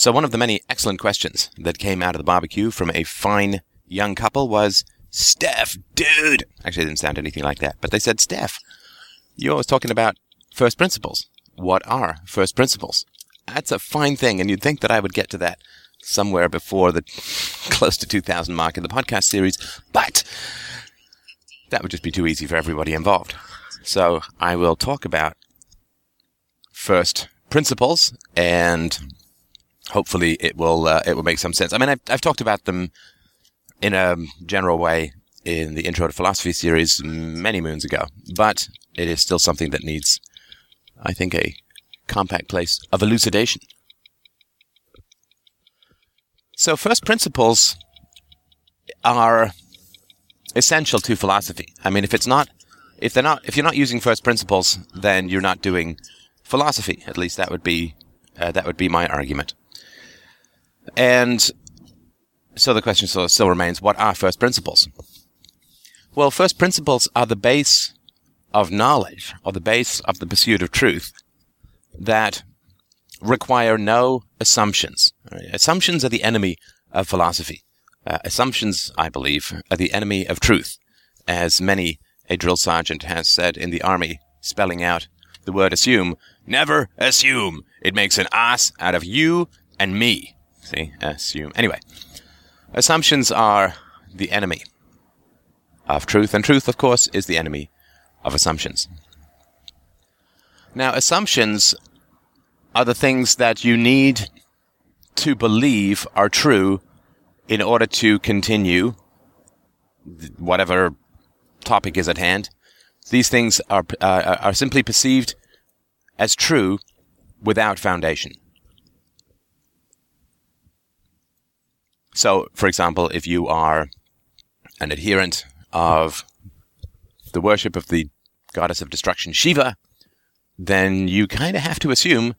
So one of the many excellent questions that came out of the barbecue from a fine young couple was, Steph, dude. Actually, it didn't sound anything like that, but they said, Steph, you're always talking about first principles. What are first principles? That's a fine thing, and you'd think that I would get to that somewhere before the close to 2000 mark in the podcast series, but that would just be too easy for everybody involved. So I will talk about first principles and hopefully it will uh, it will make some sense. I mean, I've, I've talked about them in a general way in the Intro to Philosophy series many moons ago, but it is still something that needs, I think, a compact place of elucidation. So, first principles are essential to philosophy. I mean, if it's not, if they're not, if you're not using first principles, then you're not doing philosophy. At least that would be uh, that would be my argument. And so the question still, still remains: What are first principles? Well, first principles are the base of knowledge, or the base of the pursuit of truth, that require no assumptions. Assumptions are the enemy of philosophy. Uh, assumptions, I believe, are the enemy of truth, as many a drill sergeant has said in the army, spelling out the word assume. Never assume. It makes an ass out of you and me. Assume. Anyway, assumptions are the enemy of truth, and truth, of course, is the enemy of assumptions. Now, assumptions are the things that you need to believe are true in order to continue whatever topic is at hand. These things are uh, are simply perceived as true without foundation. So, for example, if you are an adherent of the worship of the goddess of destruction, Shiva, then you kind of have to assume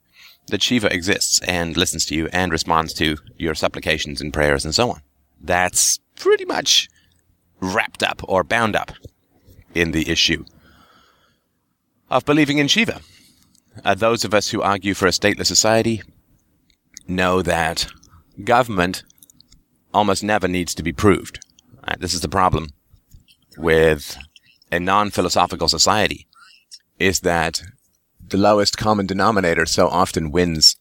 that Shiva exists and listens to you and responds to your supplications and prayers and so on. That's pretty much wrapped up or bound up in the issue of believing in Shiva. Uh, those of us who argue for a stateless society know that government almost never needs to be proved. Uh, this is the problem with a non-philosophical society is that the lowest common denominator so often wins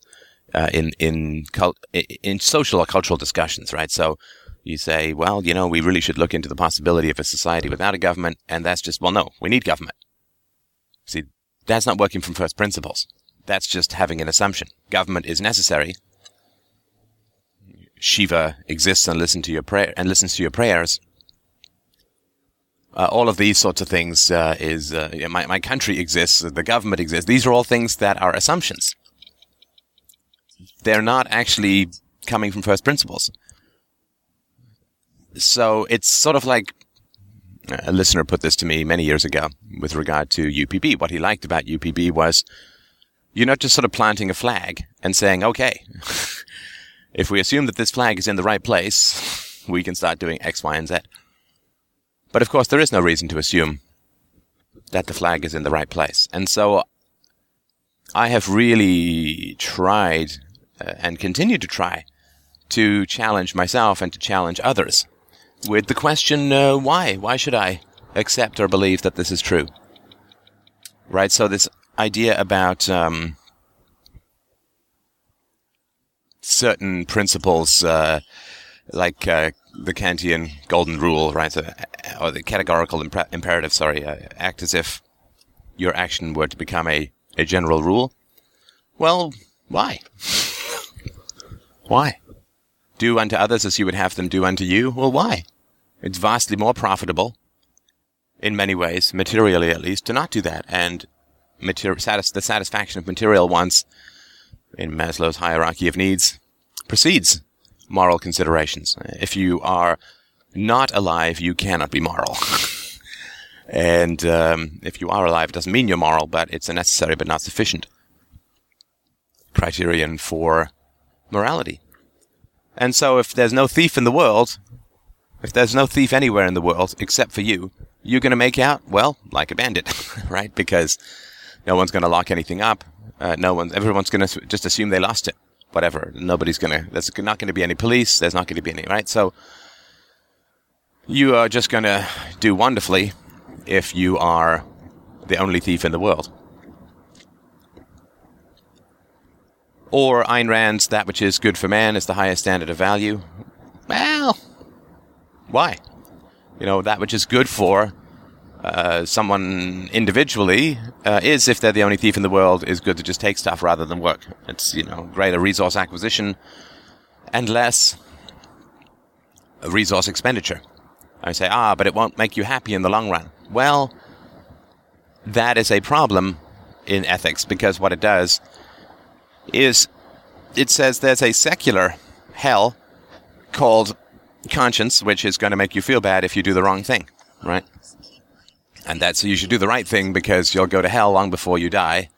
uh, in in cult, in social or cultural discussions, right? So you say, well, you know, we really should look into the possibility of a society without a government, and that's just, well, no, we need government. See, that's not working from first principles. That's just having an assumption. Government is necessary. Shiva exists and listen to your prayer and listens to your prayers. Uh, all of these sorts of things uh, is uh, my my country exists, the government exists. These are all things that are assumptions. They're not actually coming from first principles. So it's sort of like a listener put this to me many years ago with regard to UPB. What he liked about UPB was you're not just sort of planting a flag and saying, okay, if we assume that this flag is in the right place, we can start doing X, Y, and Z. But of course, there is no reason to assume that the flag is in the right place. And so I have really tried uh, and continue to try to challenge myself and to challenge others with the question, uh, why? Why should I accept or believe that this is true? Right? So this idea about um, certain principles, uh, like uh, the Kantian golden rule, right? So, or the categorical imper- imperative, sorry, uh, act as if your action were to become a, a general rule. Well, why? why? Do unto others as you would have them do unto you? Well, why? It's vastly more profitable, in many ways, materially at least, to not do that. And satis- the satisfaction of material wants, in Maslow's hierarchy of needs, precedes moral considerations. If you are not alive, you cannot be moral. and um, if you are alive, it doesn't mean you're moral, but it's a necessary but not sufficient criterion for morality. And so if there's no thief in the world, if there's no thief anywhere in the world except for you, you're going to make out, well, like a bandit, right? Because no one's going to lock anything up. Uh, no one, everyone's going to just assume they lost it whatever. Nobody's gonna. There's not going to be any police. There's not going to be any right. So you are just going to do wonderfully if you are the only thief in the world. Or Ayn Rand's that which is good for man is the highest standard of value. Well, why? You know, that which is good for uh, someone individually uh, is, if they're the only thief in the world, is good to just take stuff rather than work. It's, you know, greater resource acquisition and less resource expenditure. I say, ah, but it won't make you happy in the long run. Well, that is a problem in ethics because what it does is it says there's a secular hell called conscience, which is going to make you feel bad if you do the wrong thing, right? And that's you should do the right thing because you'll go to hell long before you die.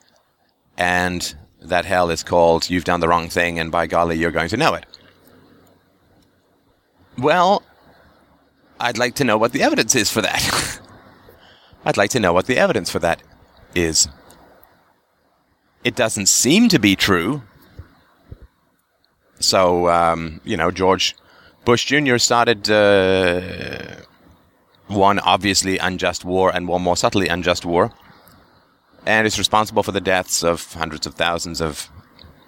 And that hell is called you've done the wrong thing, and by golly, you're going to know it. Well, I'd like to know what the evidence is for that. I'd like to know what the evidence for that is. It doesn't seem to be true. So, um, you know, George Bush Jr. started uh, one obviously unjust war and one more subtly unjust war, and is responsible for the deaths of hundreds of thousands of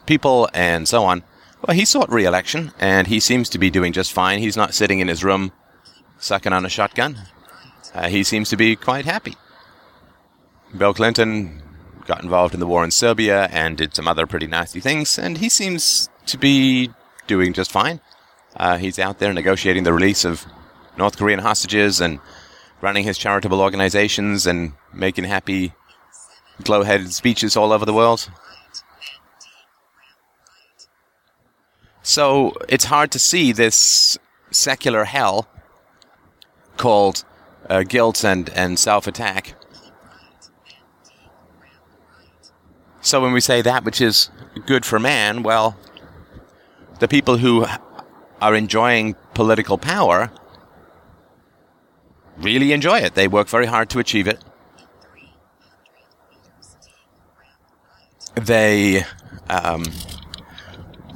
people and so on. Well, he sought re-election, and he seems to be doing just fine. He's not sitting in his room sucking on a shotgun. Uh, he seems to be quite happy. Bill Clinton got involved in the war in Serbia and did some other pretty nasty things, and he seems to be doing just fine. Uh, he's out there negotiating the release of North Korean hostages and running his charitable organizations and making happy, glow headed speeches all over the world. So it's hard to see this secular hell called uh, guilt and, and self attack. So when we say that which is good for man, well, the people who are enjoying political power really enjoy it. They work very hard to achieve it. They um,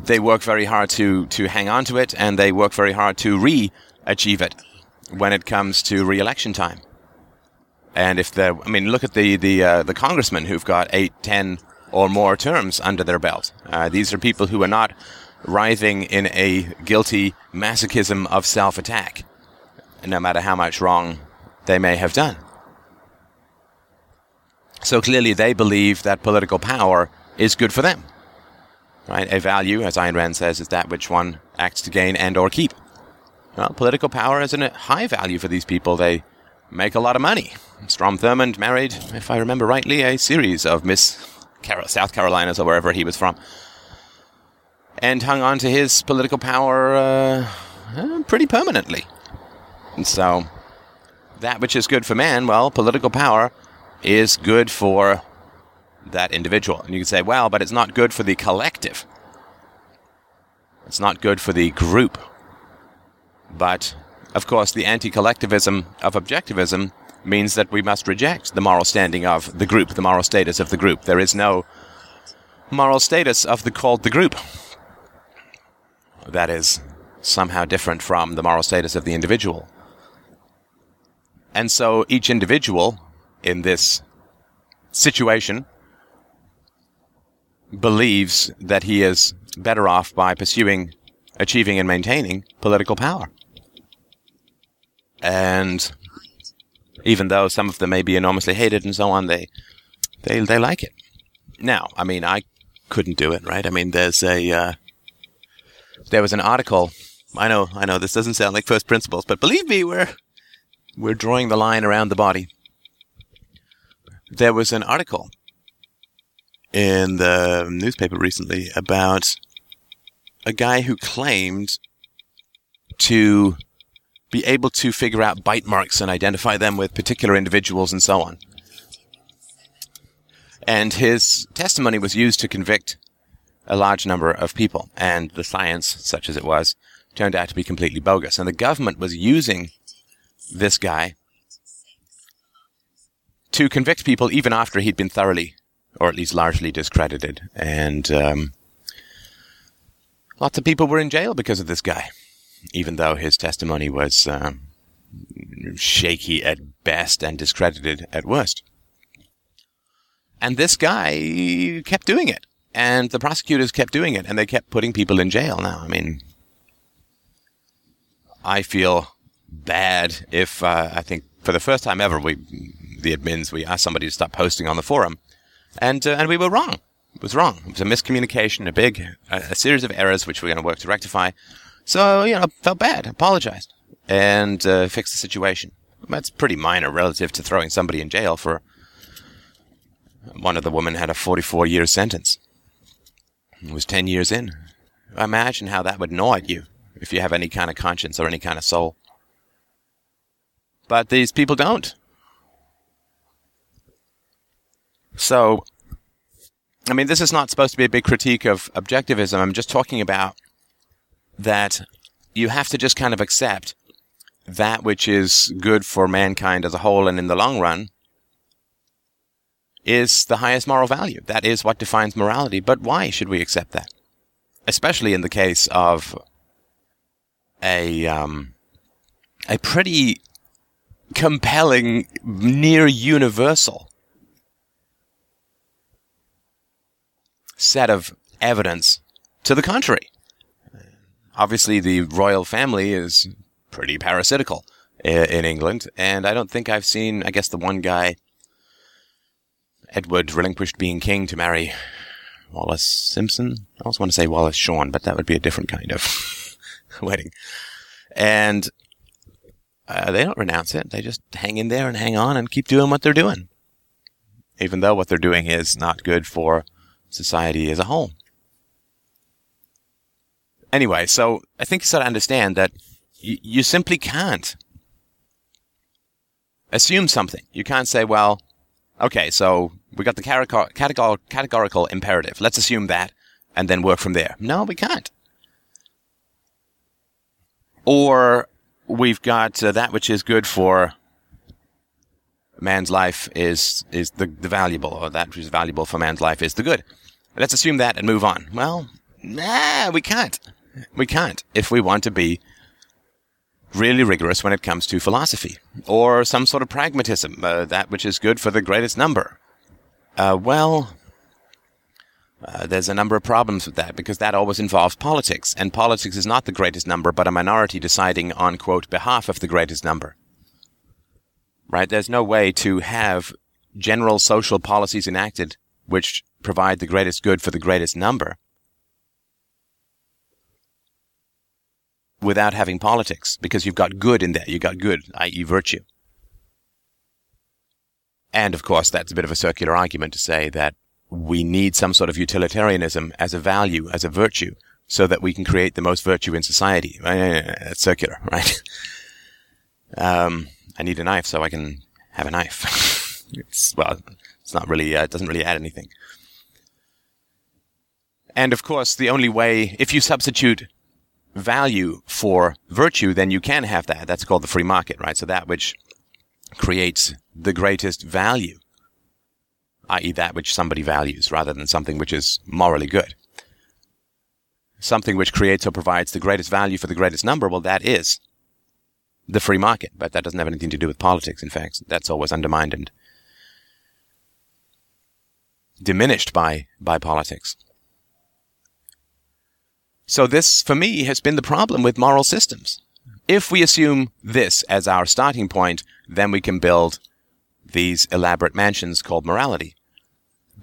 they work very hard to to hang on to it, and they work very hard to re-achieve it when it comes to re-election time. And if the, I mean, look at the the uh, the congressmen who've got eight, ten or more terms under their belt. Uh, these are people who are not writhing in a guilty masochism of self-attack, no matter how much wrong they may have done. So clearly, they believe that political power is good for them. Right? A value, as Ayn Rand says, is that which one acts to gain and or keep. Well, political power is a high value for these people. They make a lot of money. Strom Thurmond married, if I remember rightly, a series of Miss South Carolinas or wherever he was from, and hung on to his political power uh, pretty permanently. And so, that which is good for man, well, political power is good for that individual. And you can say, well, but it's not good for the collective. It's not good for the group. But, of course, the anti collectivism of objectivism means that we must reject the moral standing of the group, the moral status of the group. There is no moral status of the called the group. That is somehow different from the moral status of the individual. And so each individual in this situation believes that he is better off by pursuing, achieving, and maintaining political power. And even though some of them may be enormously hated and so on, they they they like it. Now, I mean, I couldn't do it, right? I mean, there's a uh, there was an article. I know, I know, this doesn't sound like first principles, but believe me, we're we're drawing the line around the body. There was an article in the newspaper recently about a guy who claimed to be able to figure out bite marks and identify them with particular individuals and so on. And his testimony was used to convict a large number of people, and the science, such as it was, turned out to be completely bogus. And the government was using this guy to convict people even after he'd been thoroughly, or at least largely, discredited. And um, lots of people were in jail because of this guy, even though his testimony was um, shaky at best and discredited at worst. And this guy kept doing it. And the prosecutors kept doing it, and they kept putting people in jail. Now, I mean, I feel bad if uh, I think for the first time ever, we, the admins, we asked somebody to stop posting on the forum, and uh, and we were wrong. It was wrong. It was a miscommunication, a big, a, a series of errors which we're going to work to rectify. So you know, felt bad, apologized, and uh, fixed the situation. That's pretty minor relative to throwing somebody in jail for. One of the women had a 44 year sentence. It was 10 years in. Imagine how that would gnaw at you if you have any kind of conscience or any kind of soul. But these people don't. So, I mean, this is not supposed to be a big critique of objectivism. I'm just talking about that you have to just kind of accept that which is good for mankind as a whole and in the long run is the highest moral value. That is what defines morality. But why should we accept that? Especially in the case of a um, a pretty compelling, near universal set of evidence to the contrary. Obviously, the royal family is pretty parasitical in England, and I don't think I've seen, I guess, the one guy, Edward, relinquished being king to marry Wallis Simpson. I always want to say Wallace Shawn, but that would be a different kind of wedding. And uh, they don't renounce it. They just hang in there and hang on and keep doing what they're doing. Even though what they're doing is not good for society as a whole. Anyway, so I think you sort of understand that y- you simply can't assume something. You can't say, well, okay, so we got the categor- categor- categorical imperative. Let's assume that and then work from there. No, we can't. Or we've got uh, that which is good for man's life is is the, the valuable, or that which is valuable for man's life is the good. Let's assume that and move on. Well, nah, we can't. We can't if we want to be really rigorous when it comes to philosophy or some sort of pragmatism, uh, that which is good for the greatest number. Uh, well, uh, there's a number of problems with that because that always involves politics, and politics is not the greatest number, but a minority deciding on, quote, behalf of the greatest number. Right? There's no way to have general social policies enacted which provide the greatest good for the greatest number without having politics, because you've got good in there. You've got good, i.e., virtue. And of course, that's a bit of a circular argument to say that we need some sort of utilitarianism as a value, as a virtue, so that we can create the most virtue in society. It's circular, right? Um, I need a knife so I can have a knife. it's, well, it's not really, uh, it doesn't really add anything. And of course, the only way, if you substitute value for virtue, then you can have that. That's called the free market, right? So that which creates the greatest value i.e., that which somebody values, rather than something which is morally good. Something which creates or provides the greatest value for the greatest number, well, that is the free market, but that doesn't have anything to do with politics. In fact, that's always undermined and diminished by, by politics. So this, for me, has been the problem with moral systems. If we assume this as our starting point, then we can build these elaborate mansions called morality.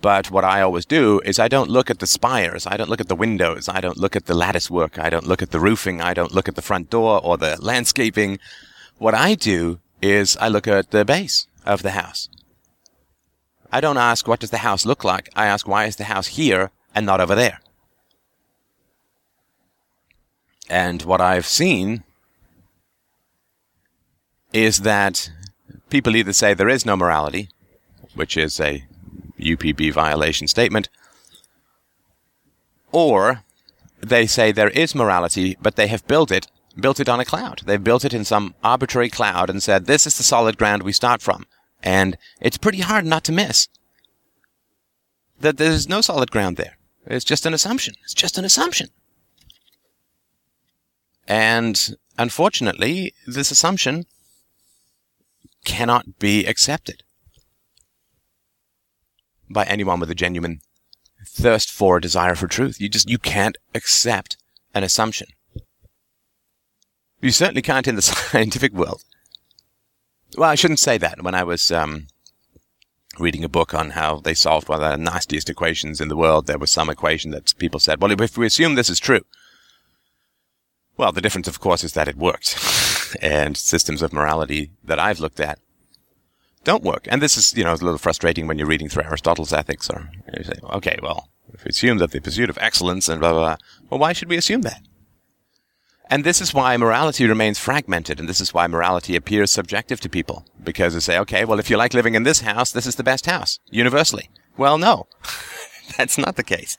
But what I always do is I don't look at the spires, I don't look at the windows, I don't look at the lattice work, I don't look at the roofing, I don't look at the front door or the landscaping. What I do is I look at the base of the house. I don't ask what does the house look like, I ask why is the house here and not over there. And what I've seen is that people either say there is no morality, which is a UPB violation statement, or they say there is morality, but they have built it, built it on a cloud. They've built it in some arbitrary cloud and said, this is the solid ground we start from. And it's pretty hard not to miss that there's no solid ground there. It's just an assumption. It's just an assumption. And unfortunately, this assumption cannot be accepted by anyone with a genuine thirst for a desire for truth. You just, you can't accept an assumption. You certainly can't in the scientific world. Well, I shouldn't say that. When I was um, reading a book on how they solved one of the nastiest equations in the world, there was some equation that people said, well, if we assume this is true, well, the difference, of course, is that it works. and systems of morality that I've looked at don't work. And this is, you know, a little frustrating when you're reading through Aristotle's ethics or you say, okay, well, if we assume that the pursuit of excellence and blah, blah, blah, well, why should we assume that? And this is why morality remains fragmented, and this is why morality appears subjective to people. Because they say, okay, well, if you like living in this house, this is the best house, universally. Well, no, that's not the case.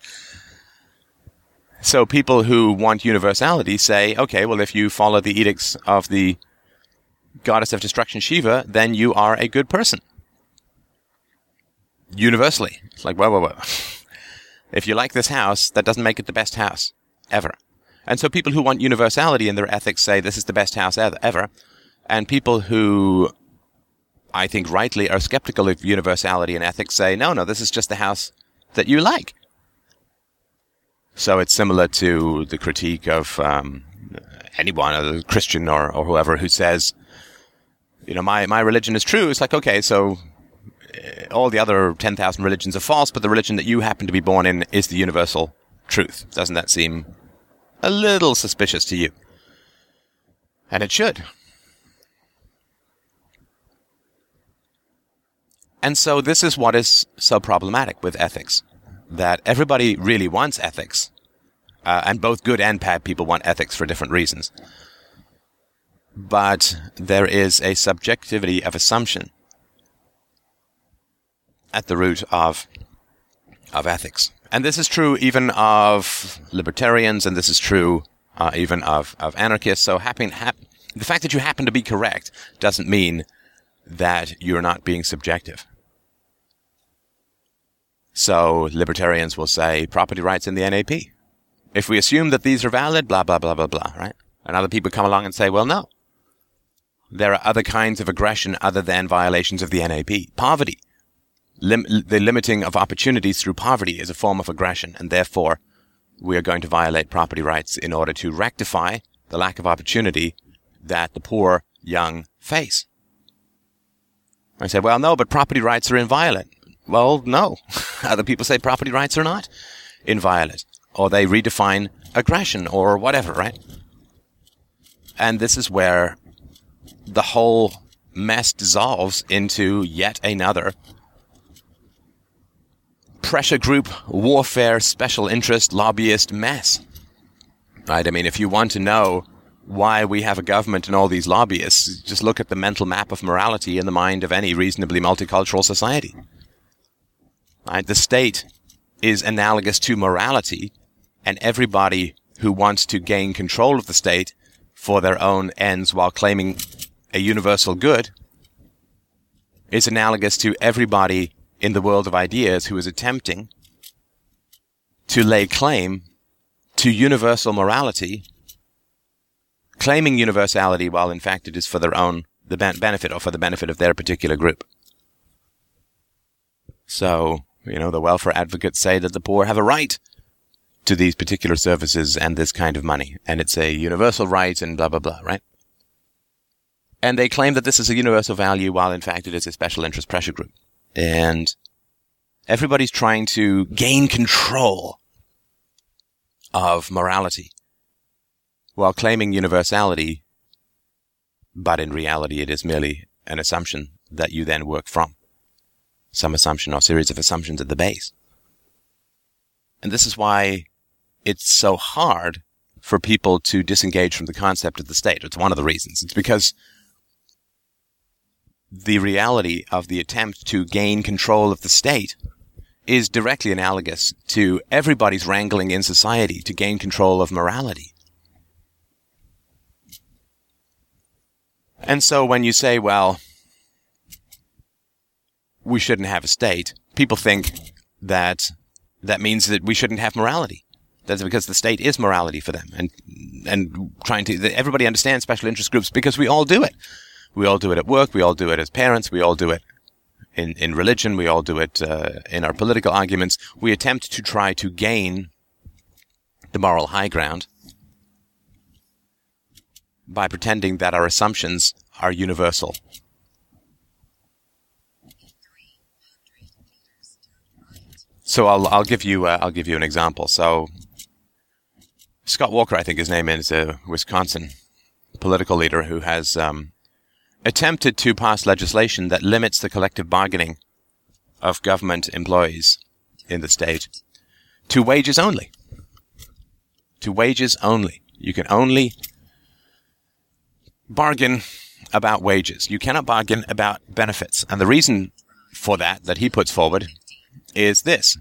So people who want universality say, okay, well, if you follow the edicts of the goddess of destruction Shiva, then you are a good person. Universally. It's like, whoa, whoa, whoa. if you like this house, that doesn't make it the best house ever. And so people who want universality in their ethics say this is the best house ever. And people who I think rightly are skeptical of universality in ethics say, no, no, this is just the house that you like. So it's similar to the critique of um, anyone, a Christian or, or whoever, who says, you know, my, my religion is true. It's like, okay, so uh, all the other 10,000 religions are false, but the religion that you happen to be born in is the universal truth. Doesn't that seem a little suspicious to you. And it should. And so this is what is so problematic with ethics. That everybody really wants ethics. Uh, and both good and bad people want ethics for different reasons. But there is a subjectivity of assumption at the root of, of ethics. And this is true even of libertarians, and this is true uh, even of, of anarchists. So hap- the fact that you happen to be correct doesn't mean that you're not being subjective. So libertarians will say property rights in the NAP. If we assume that these are valid, blah, blah, blah, blah, blah, right? And other people come along and say, well, no. There are other kinds of aggression other than violations of the NAP. Poverty lim- the limiting of opportunities through poverty is a form of aggression, and therefore we are going to violate property rights in order to rectify the lack of opportunity that the poor young face. I say, well, no, but property rights are inviolate. Well, no. Other people say property rights are not inviolate, or they redefine aggression or whatever, right? And this is where the whole mess dissolves into yet another pressure group, warfare, special interest, lobbyist mess. Right? I mean, if you want to know why we have a government and all these lobbyists, just look at the mental map of morality in the mind of any reasonably multicultural society. Right? The state is analogous to morality, and everybody who wants to gain control of the state for their own ends while claiming a universal good is analogous to everybody in the world of ideas who is attempting to lay claim to universal morality, claiming universality while in fact it is for their own the benefit or for the benefit of their particular group. So, you know, the welfare advocates say that the poor have a right to these particular services and this kind of money, and it's a universal right and blah blah blah, right? And they claim that this is a universal value while in fact it is a special interest pressure group and everybody's trying to gain control of morality while claiming universality, but in reality it is merely an assumption that you then work from. Some assumption or series of assumptions at the base. And this is why it's so hard for people to disengage from the concept of the state. It's one of the reasons. It's because the reality of the attempt to gain control of the state is directly analogous to everybody's wrangling in society to gain control of morality. And so when you say, well, we shouldn't have a state, people think that that means that we shouldn't have morality. That's because the state is morality for them, and and trying to everybody understands special interest groups because we all do it. We all do it at work. We all do it as parents. We all do it in in religion. We all do it uh, in our political arguments. We attempt to try to gain the moral high ground by pretending that our assumptions are universal. So I'll I'll give you uh, I'll give you an example. So Scott Walker, I think his name is a Wisconsin political leader who has um, attempted to pass legislation that limits the collective bargaining of government employees in the state to wages only. To wages only. You can only bargain about wages. You cannot bargain about benefits. And the reason for that, that he puts forward, is this.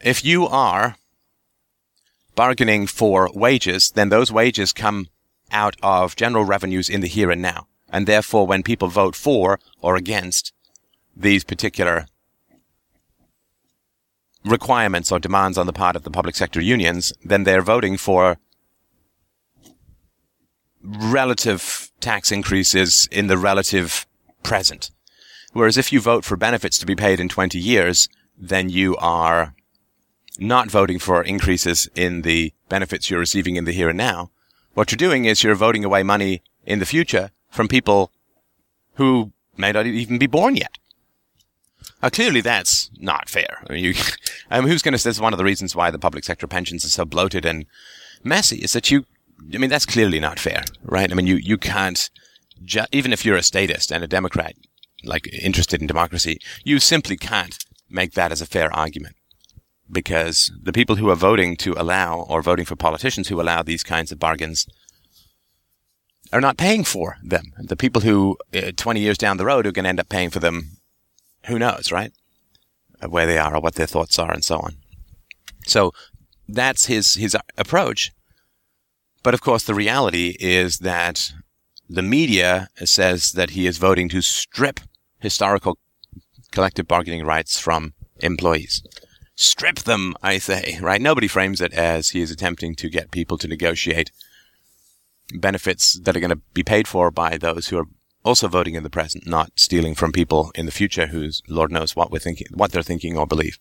If you are bargaining for wages, then those wages come out of general revenues in the here and now. And therefore, when people vote for or against these particular requirements or demands on the part of the public sector unions, then they're voting for relative tax increases in the relative present. Whereas if you vote for benefits to be paid in 20 years, then you are not voting for increases in the benefits you're receiving in the here and now. What you're doing is you're voting away money in the future from people who may not even be born yet. Now, clearly, that's not fair. I mean, you, I mean um, who's going to? Say one of the reasons why the public sector pensions are so bloated and messy. Is that you? I mean, that's clearly not fair, right? I mean, you you can't. Ju- even if you're a statist and a Democrat, like interested in democracy, you simply can't make that as a fair argument because the people who are voting to allow or voting for politicians who allow these kinds of bargains are not paying for them. The people who, uh, 20 years down the road, are going to end up paying for them, who knows, right? Where they are or what their thoughts are and so on. So that's his, his approach. But of course, the reality is that the media says that he is voting to strip historical collective bargaining rights from employees strip them, I say, right? Nobody frames it as he is attempting to get people to negotiate benefits that are going to be paid for by those who are also voting in the present, not stealing from people in the future who's Lord knows what we're thinking, what they're thinking or believe.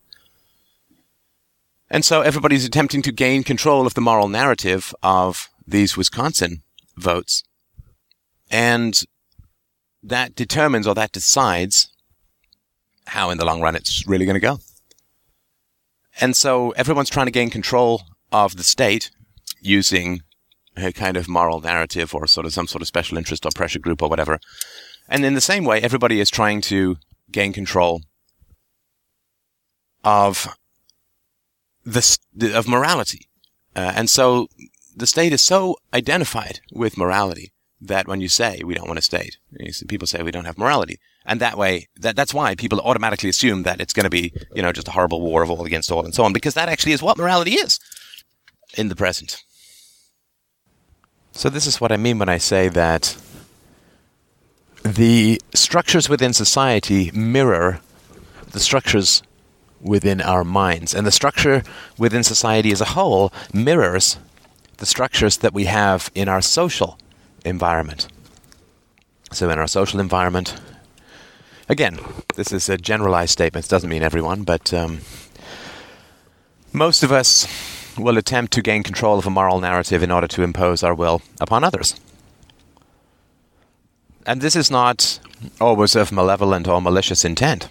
And so everybody's attempting to gain control of the moral narrative of these Wisconsin votes. And that determines or that decides how in the long run it's really going to go. And so everyone's trying to gain control of the state using a kind of moral narrative or sort of some sort of special interest or pressure group or whatever. And in the same way, everybody is trying to gain control of the, of morality. Uh, and so the state is so identified with morality that when you say we don't want a state, people say we don't have morality. And that way, that, that's why people automatically assume that it's going to be, you know, just a horrible war of all against all and so on, because that actually is what morality is in the present. So this is what I mean when I say that the structures within society mirror the structures within our minds. And the structure within society as a whole mirrors the structures that we have in our social environment. So, in our social environment, Again, this is a generalized statement. It doesn't mean everyone, but um, most of us will attempt to gain control of a moral narrative in order to impose our will upon others. And this is not always of malevolent or malicious intent.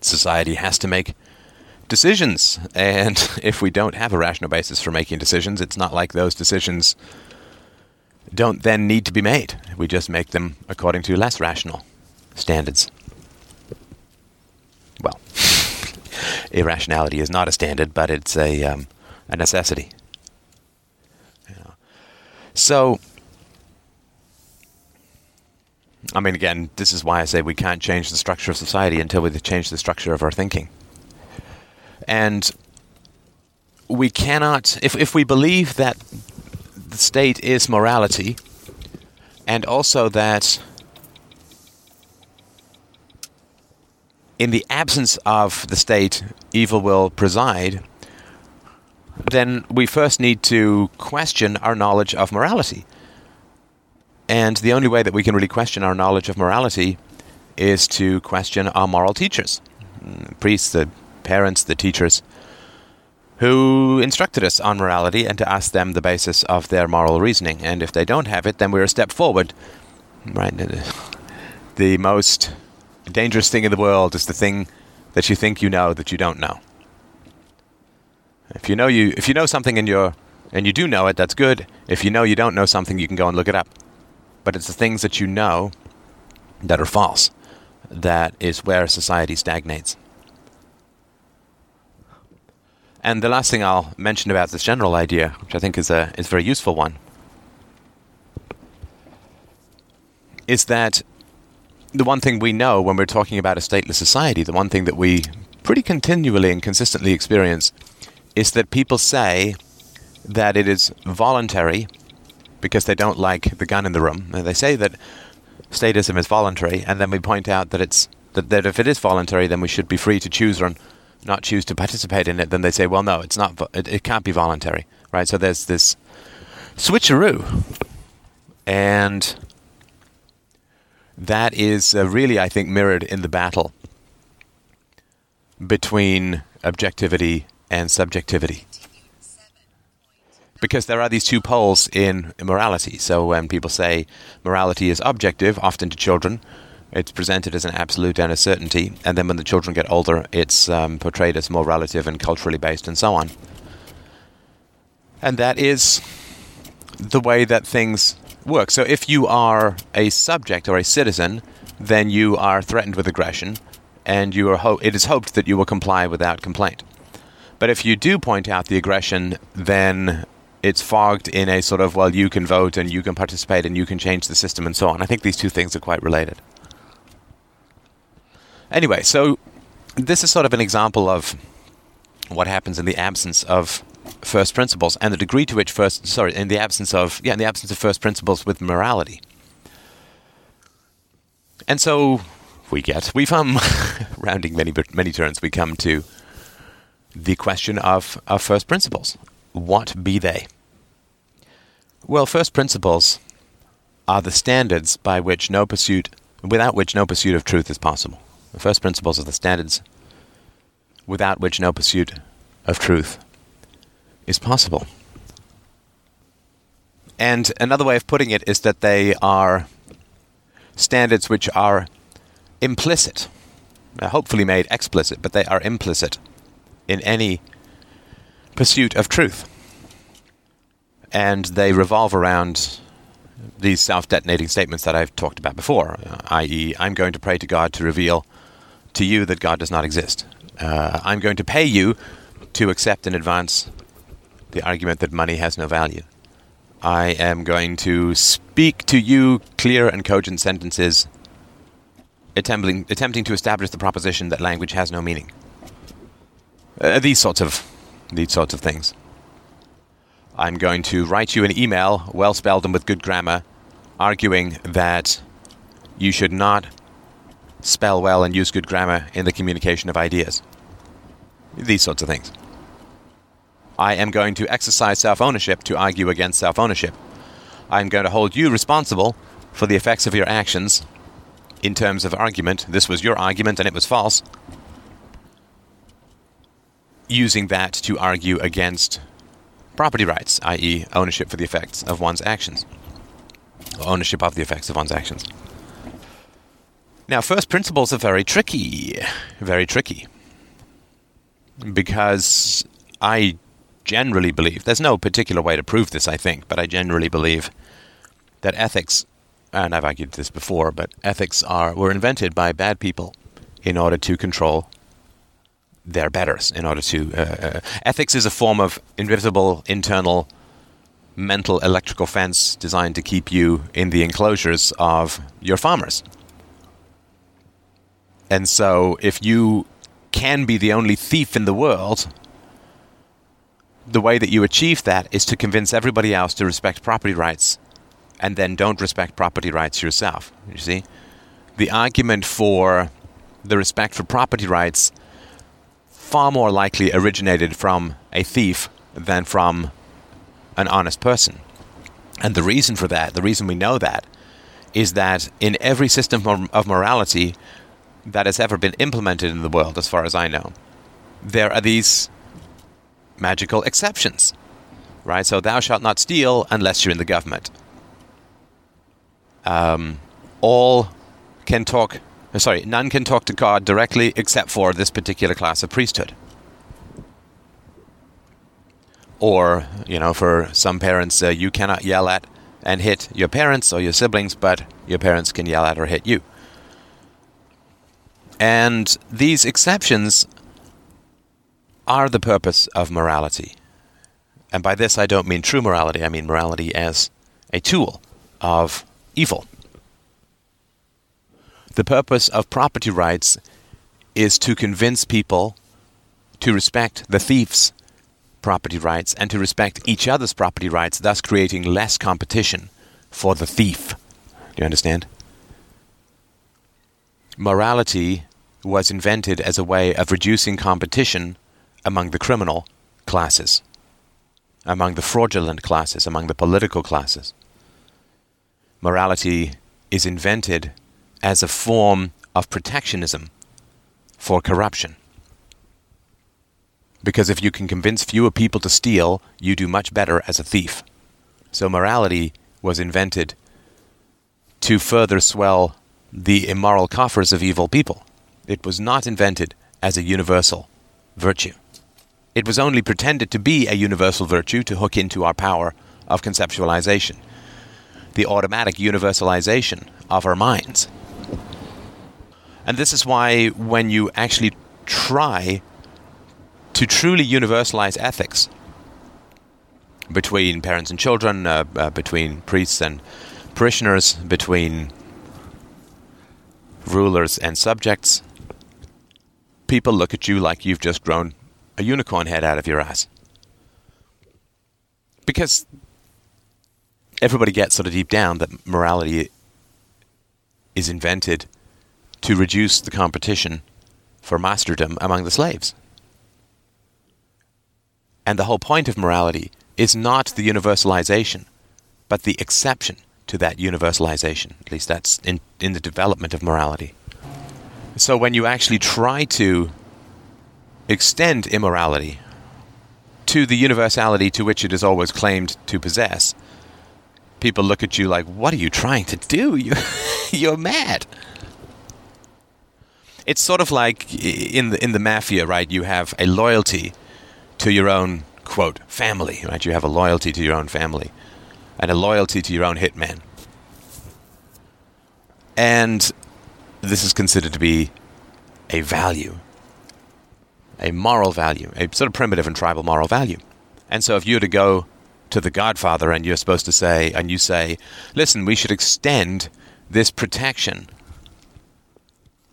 Society has to make decisions, and if we don't have a rational basis for making decisions, it's not like those decisions don't then need to be made. We just make them according to less rational standards. Well, irrationality is not a standard, but it's a um, a necessity. So, I mean, again, this is why I say we can't change the structure of society until we change the structure of our thinking. And we cannot, if, if we believe that the state is morality, and also that in the absence of the state, evil will preside, then we first need to question our knowledge of morality. And the only way that we can really question our knowledge of morality is to question our moral teachers mm, priests, the parents, the teachers who instructed us on morality and to ask them the basis of their moral reasoning. And if they don't have it, then we're a step forward. Right? The most dangerous thing in the world is the thing that you think you know that you don't know. If you know you if you know something in your and you do know it, that's good. If you know you don't know something, you can go and look it up. But it's the things that you know that are false that is where society stagnates. And the last thing I'll mention about this general idea, which I think is a is a very useful one, is that the one thing we know when we're talking about a stateless society, the one thing that we pretty continually and consistently experience, is that people say that it is voluntary because they don't like the gun in the room. And they say that statism is voluntary, and then we point out that it's that, that if it is voluntary, then we should be free to choose or not choose to participate in it. Then they say, well, no, it's not. It, it can't be voluntary, right? So there's this switcheroo, and that is uh, really, I think, mirrored in the battle between objectivity and subjectivity because there are these two poles in morality. So when people say morality is objective, often to children, it's presented as an absolute and a certainty, and then when the children get older, it's um, portrayed as more relative and culturally based, and so on. And that is the way that things work. So if you are a subject or a citizen, then you are threatened with aggression, and you are ho- it is hoped that you will comply without complaint. But if you do point out the aggression, then it's fogged in a sort of well you can vote and you can participate and you can change the system and so on. I think these two things are quite related. Anyway, so this is sort of an example of what happens in the absence of first principles and the degree to which first sorry in the absence of yeah in the absence of first principles with morality. And so we get we come rounding many many turns we come to the question of, of first principles what be they? Well, first principles are the standards by which no pursuit, without which no pursuit of truth is possible. The first principles are the standards without which no pursuit of truth is possible. And another way of putting it is that they are standards which are implicit, hopefully made explicit, but they are implicit in any pursuit of truth. And they revolve around these self detonating statements that I've talked about before, uh, i.e., I'm going to pray to God to reveal to you that God does not exist. Uh, I'm going to pay you to accept in advance the argument that money has no value. I am going to speak to you clear and cogent sentences, attempting, attempting to establish the proposition that language has no meaning. Uh, these sorts of these sorts of things. I'm going to write you an email, well spelled and with good grammar, arguing that you should not spell well and use good grammar in the communication of ideas. These sorts of things. I am going to exercise self ownership to argue against self ownership. I'm going to hold you responsible for the effects of your actions in terms of argument. This was your argument and it was false using that to argue against property rights, i.e., ownership for the effects of one's actions, ownership of the effects of one's actions. Now, first principles are very tricky, very tricky, because I generally believe there's no particular way to prove this, I think, but I generally believe that ethics, and I've argued this before, but ethics are were invented by bad people in order to control their betters in order to. Uh, uh, ethics is a form of invisible internal mental electrical fence designed to keep you in the enclosures of your farmers. And so, if you can be the only thief in the world, the way that you achieve that is to convince everybody else to respect property rights and then don't respect property rights yourself. You see? The argument for the respect for property rights far more likely originated from a thief than from an honest person. And the reason for that, the reason we know that, is that in every system of morality that has ever been implemented in the world, as far as I know, there are these magical exceptions, right? So, thou shalt not steal unless you're in the government. Um, all can talk, uh, sorry, none can talk to God directly except for this particular class of priesthood. Or, you know, for some parents, uh, you cannot yell at and hit your parents or your siblings, but your parents can yell at or hit you. And these exceptions are the purpose of morality. And by this, I don't mean true morality, I mean morality as a tool of evil. The purpose of property rights is to convince people to respect the thief's property rights and to respect each other's property rights, thus creating less competition for the thief. Do you understand? Morality was invented as a way of reducing competition among the criminal classes, among the fraudulent classes, among the political classes. Morality is invented as a form of protectionism for corruption. Because if you can convince fewer people to steal, you do much better as a thief. So morality was invented to further swell the immoral coffers of evil people. It was not invented as a universal virtue. It was only pretended to be a universal virtue to hook into our power of conceptualization, the automatic universalization of our minds. And this is why, when you actually try to truly universalize ethics between parents and children, uh, uh, between priests and parishioners, between rulers and subjects, people look at you like you've just grown a unicorn head out of your ass. Because everybody gets sort of deep down that morality is invented to reduce the competition for masterdom among the slaves. And the whole point of morality is not the universalization, but the exception to that universalization. At least that's in, in the development of morality. So when you actually try to extend immorality to the universality to which it is always claimed to possess, people look at you like, "What are you trying to do? You, you're mad." It's sort of like in the in the mafia, right? You have a loyalty to your own quote family, right? You have a loyalty to your own family and a loyalty to your own hitman. And this is considered to be a value, a moral value, a sort of primitive and tribal moral value. And so if you were to go to the Godfather and you're supposed to say, and you say, listen, we should extend this protection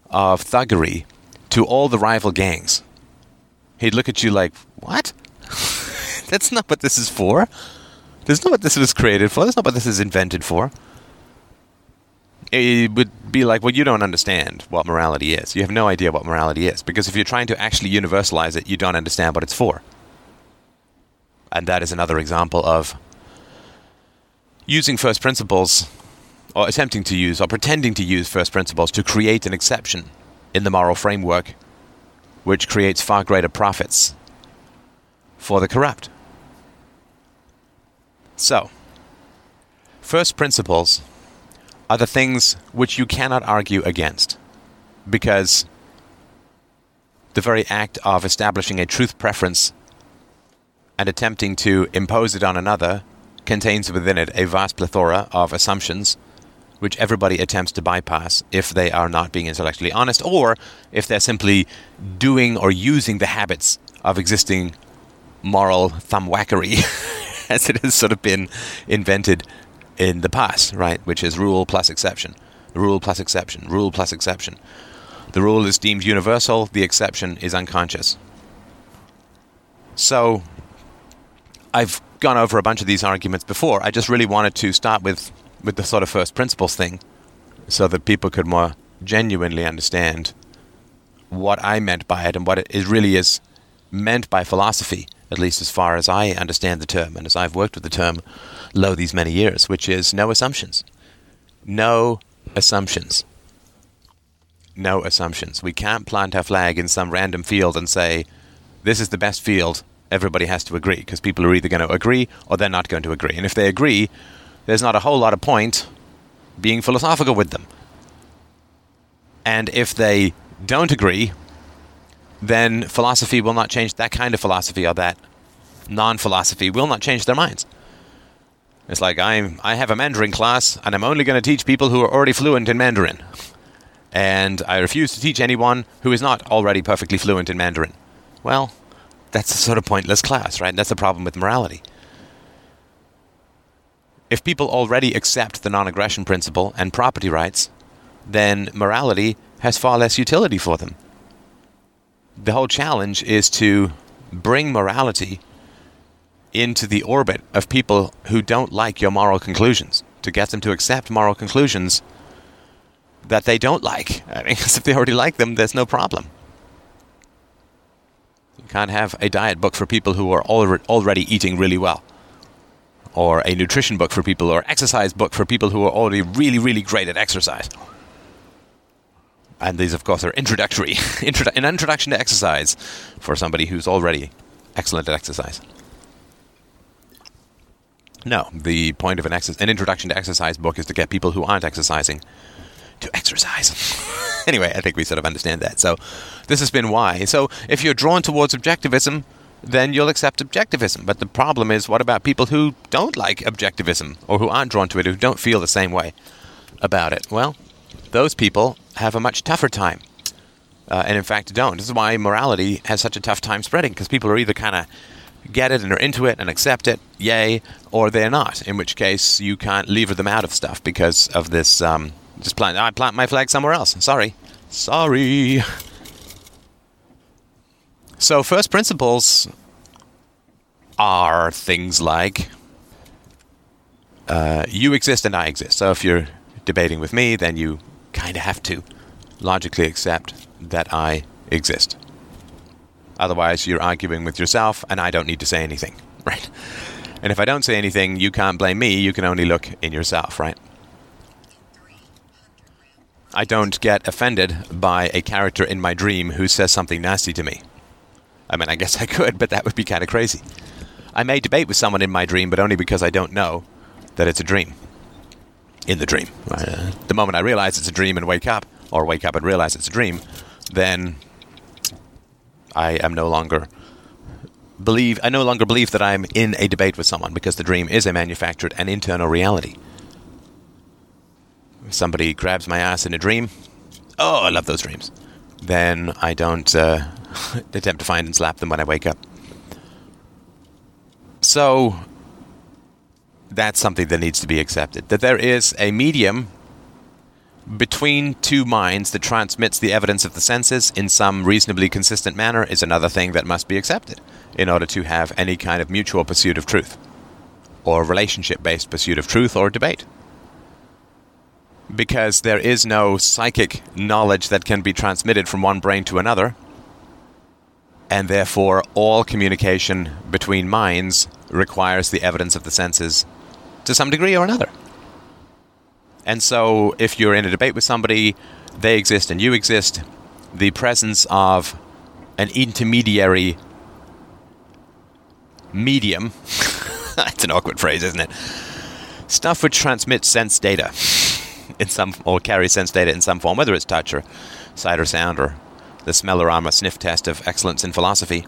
of thuggery to all the rival gangs, he'd look at you like, what? That's not what this is for. That's not what this was created for. That's not what this is invented for. It would be like, well, you don't understand what morality is. You have no idea what morality is. Because if you're trying to actually universalize it, you don't understand what it's for. And that is another example of using first principles, or attempting to use, or pretending to use first principles to create an exception in the moral framework, which creates far greater profits for the corrupt. So, first principles are the things which you cannot argue against, because the very act of establishing a truth preference and attempting to impose it on another contains within it a vast plethora of assumptions which everybody attempts to bypass if they are not being intellectually honest or if they're simply doing or using the habits of existing moral thumbwackery as it has sort of been invented in the past, right? Which is rule plus exception, rule plus exception, rule plus exception. The rule is deemed universal, the exception is unconscious. So, I've gone over a bunch of these arguments before. I just really wanted to start with, with the sort of first principles thing so that people could more genuinely understand what I meant by it and what it really is meant by philosophy at least as far as I understand the term and as I've worked with the term lo these many years, which is no assumptions. No assumptions. No assumptions. We can't plant our flag in some random field and say, this is the best field, everybody has to agree, because people are either going to agree or they're not going to agree. And if they agree, there's not a whole lot of point being philosophical with them. And if they don't agree, then philosophy will not change that kind of philosophy or that non philosophy will not change their minds. It's like I'm I have a Mandarin class and I'm only going to teach people who are already fluent in Mandarin. And I refuse to teach anyone who is not already perfectly fluent in Mandarin. Well, that's a sort of pointless class, right? That's the problem with morality. If people already accept the non aggression principle and property rights, then morality has far less utility for them. The whole challenge is to bring morality into the orbit of people who don't like your moral conclusions, to get them to accept moral conclusions that they don't like. I mean, if they already like them, there's no problem. You can't have a diet book for people who are already eating really well, or a nutrition book for people, or exercise book for people who are already really, really great at exercise. And these, of course, are introductory, an introduction to exercise for somebody who's already excellent at exercise. No, the point of an, ex- an introduction to exercise book is to get people who aren't exercising to exercise. anyway, I think we sort of understand that. So, this has been why. So, if you're drawn towards objectivism, then you'll accept objectivism. But the problem is, what about people who don't like objectivism or who aren't drawn to it, who don't feel the same way about it? Well, those people have a much tougher time. Uh, and in fact, don't. This is why morality has such a tough time spreading, because people are either kind of get it and are into it and accept it, yay, or they're not. In which case, you can't lever them out of stuff because of this. Um, just plant. I plant my flag somewhere else. Sorry, sorry. So, first principles are things like uh, you exist and I exist. So, if you're debating with me, then you kind of have to logically accept that I exist. Otherwise, you're arguing with yourself, and I don't need to say anything, right? And if I don't say anything, you can't blame me. You can only look in yourself, right? I don't get offended by a character in my dream who says something nasty to me. I mean, I guess I could, but that would be kind of crazy. I may debate with someone in my dream, but only because I don't know that it's a dream in the dream. Uh, the moment I realize it's a dream and wake up, or wake up and realize it's a dream, then I am no longer believe I no longer believe that I'm in a debate with someone because the dream is a manufactured and internal reality. If somebody grabs my ass in a dream, oh, I love those dreams. Then I don't uh, attempt to find and slap them when I wake up. So that's something that needs to be accepted. That there is a medium between two minds that transmits the evidence of the senses in some reasonably consistent manner is another thing that must be accepted in order to have any kind of mutual pursuit of truth or relationship based pursuit of truth or debate. Because there is no psychic knowledge that can be transmitted from one brain to another, and therefore all communication between minds requires the evidence of the senses to some degree or another. And so, if you're in a debate with somebody, they exist and you exist, the presence of an intermediary medium that's an awkward phrase, isn't it? Stuff which transmits sense data in some or carries sense data in some form, whether it's touch or sight or sound or the smell-o-rama sniff test of excellence in philosophy.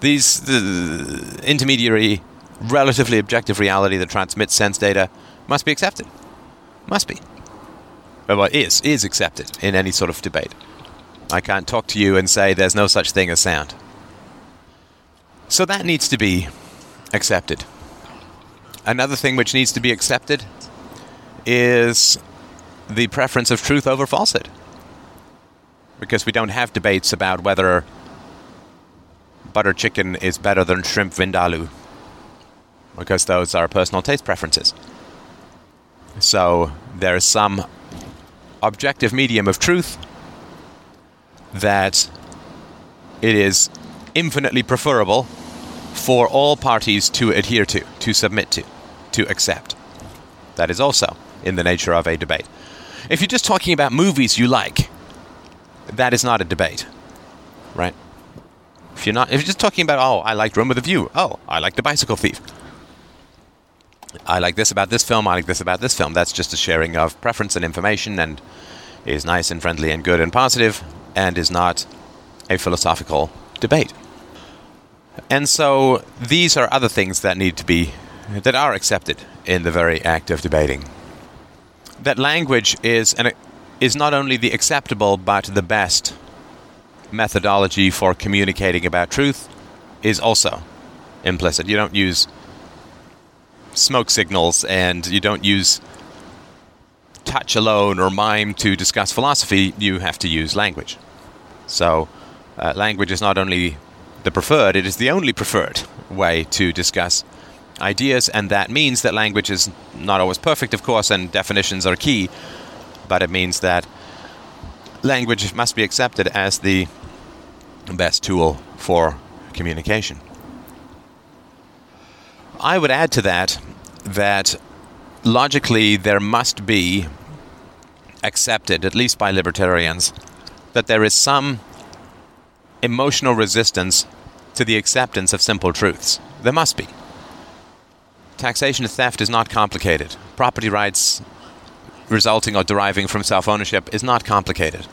These the intermediary relatively objective reality that transmits sense data must be accepted. Must be. Well, is, is accepted in any sort of debate. I can't talk to you and say there's no such thing as sound. So that needs to be accepted. Another thing which needs to be accepted is the preference of truth over falsehood. Because we don't have debates about whether butter chicken is better than shrimp vindaloo because those are personal taste preferences. So there's some objective medium of truth that it is infinitely preferable for all parties to adhere to, to submit to, to accept. That is also in the nature of a debate. If you're just talking about movies you like, that is not a debate, right? If you're not, if you're just talking about, oh, I liked Room with a View. Oh, I like The Bicycle Thief. I like this about this film. I like this about this film. That's just a sharing of preference and information, and is nice and friendly and good and positive, and is not a philosophical debate. And so these are other things that need to be that are accepted in the very act of debating. That language is an, is not only the acceptable but the best methodology for communicating about truth is also implicit. You don't use smoke signals and you don't use touch alone or mime to discuss philosophy, you have to use language. So, uh, language is not only the preferred, it is the only preferred way to discuss ideas, and that means that language is not always perfect, of course, and definitions are key, but it means that language must be accepted as the best tool for communication. I would add to that that logically there must be accepted, at least by libertarians, that there is some emotional resistance to the acceptance of simple truths. There must be. Taxation of theft is not complicated. Property rights resulting or deriving from self ownership is not complicated.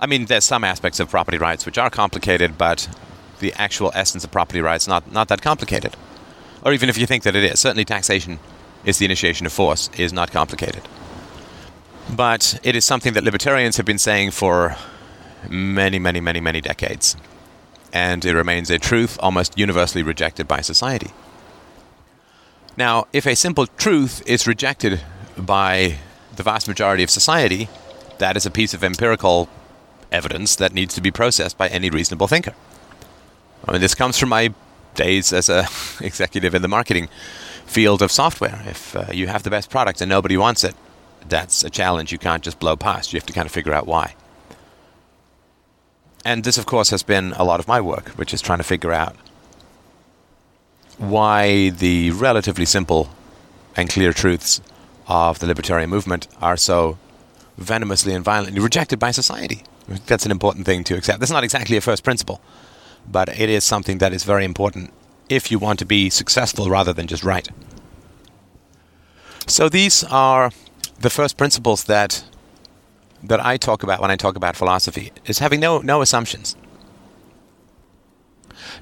I mean, there's some aspects of property rights which are complicated, but the actual essence of property rights not not that complicated. Or even if you think that it is, certainly taxation is the initiation of force is not complicated. But it is something that libertarians have been saying for many, many, many, many decades. And it remains a truth almost universally rejected by society. Now, if a simple truth is rejected by the vast majority of society, that is a piece of empirical evidence that needs to be processed by any reasonable thinker. I mean, this comes from my days as a executive in the marketing field of software. If uh, you have the best product and nobody wants it, that's a challenge you can't just blow past. You have to kind of figure out why. And this, of course, has been a lot of my work, which is trying to figure out why the relatively simple and clear truths of the libertarian movement are so venomously and violently rejected by society. That's an important thing to accept. That's not exactly a first principle, but it is something that is very important if you want to be successful rather than just right. So these are the first principles that that I talk about when I talk about philosophy is having no no assumptions.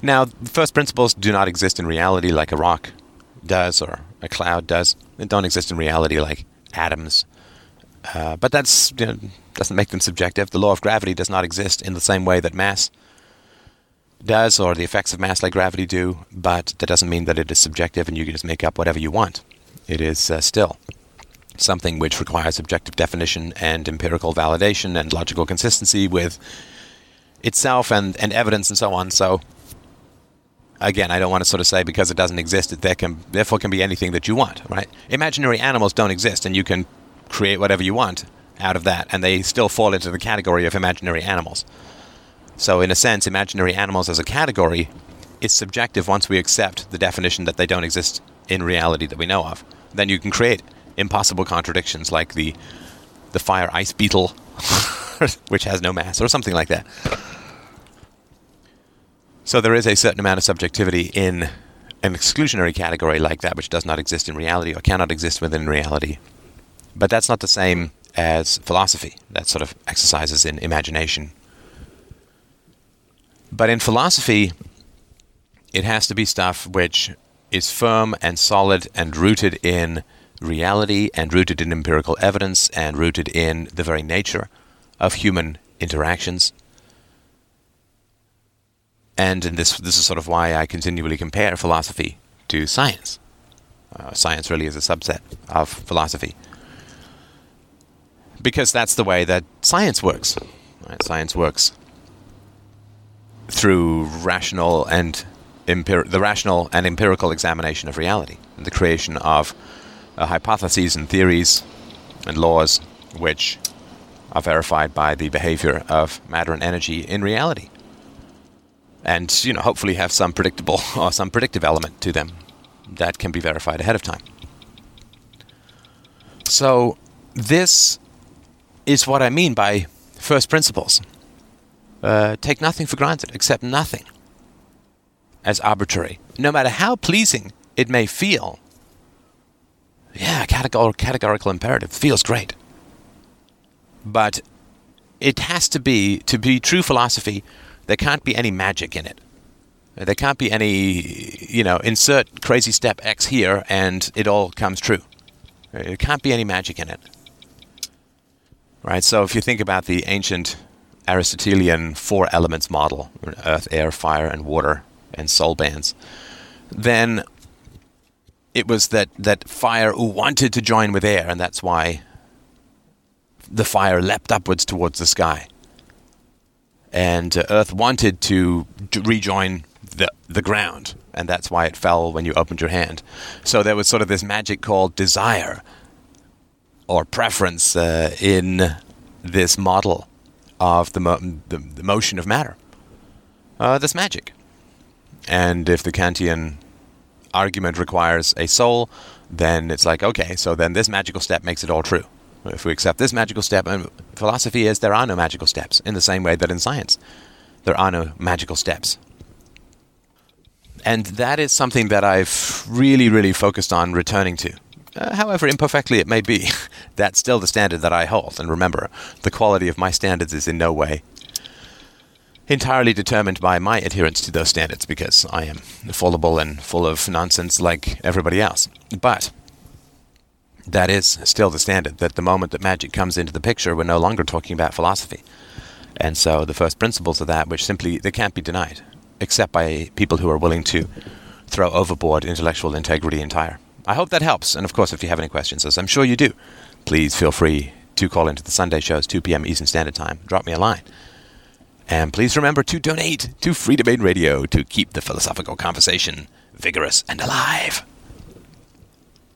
Now, first principles do not exist in reality like a rock does or a cloud does. They don't exist in reality like atoms. Uh, but that's you know, doesn't make them subjective. The law of gravity does not exist in the same way that mass does, or the effects of mass like gravity do. But that doesn't mean that it is subjective and you can just make up whatever you want. It is uh, still something which requires objective definition and empirical validation and logical consistency with itself and, and evidence and so on. So again, I don't want to sort of say because it doesn't exist, it there can therefore can be anything that you want, right? Imaginary animals don't exist, and you can create whatever you want out of that, and they still fall into the category of imaginary animals. So, in a sense, imaginary animals as a category is subjective once we accept the definition that they don't exist in reality that we know of. Then you can create impossible contradictions like the the fire ice beetle, which has no mass, or something like that. So there is a certain amount of subjectivity in an exclusionary category like that, which does not exist in reality or cannot exist within reality. But that's not the same as philosophy. That sort of exercises in imagination. But in philosophy, it has to be stuff which is firm and solid and rooted in reality and rooted in empirical evidence and rooted in the very nature of human interactions. And this, this is sort of why I continually compare philosophy to science. Uh, science really is a subset of philosophy. Because that's the way that science works. Right? Science works through rational and empir- the rational and empirical examination of reality, and the creation of uh, hypotheses and theories and laws which are verified by the behavior of matter and energy in reality. and you know hopefully have some predictable or some predictive element to them that can be verified ahead of time. So this is what I mean by first principles. Uh, take nothing for granted, accept nothing as arbitrary, no matter how pleasing it may feel. Yeah, categorical, categorical imperative feels great. But it has to be, to be true philosophy, there can't be any magic in it. There can't be any, you know, insert crazy step X here and it all comes true. There can't be any magic in it. Right? So if you think about the ancient Aristotelian four elements model earth, air, fire, and water, and soul bands then it was that, that fire wanted to join with air, and that's why the fire leapt upwards towards the sky. And uh, Earth wanted to rejoin the, the ground, and that's why it fell when you opened your hand. So there was sort of this magic called desire or preference uh, in this model of the, mo- the, the, motion of matter. Uh, this magic. And if the Kantian argument requires a soul, then it's like, okay, so then this magical step makes it all true. If we accept this magical step, and philosophy is there are no magical steps, in the same way that in science there are no magical steps. And that is something that I've really, really focused on returning to. Uh, however imperfectly it may be, that's still the standard that I hold. And remember, the quality of my standards is in no way entirely determined by my adherence to those standards because I am fallible and full of nonsense like everybody else. But that is still the standard that the moment that magic comes into the picture, we're no longer talking about philosophy. And so the first principles of that, which simply they can't be denied, except by people who are willing to throw overboard intellectual integrity entire. I hope that helps. And of course, if you have any questions, as I'm sure you do, please feel free to call into the Sunday shows, 2 p.m. Eastern Standard Time. Drop me a line. And please remember to donate to Freedomain Radio to keep the philosophical conversation vigorous and alive.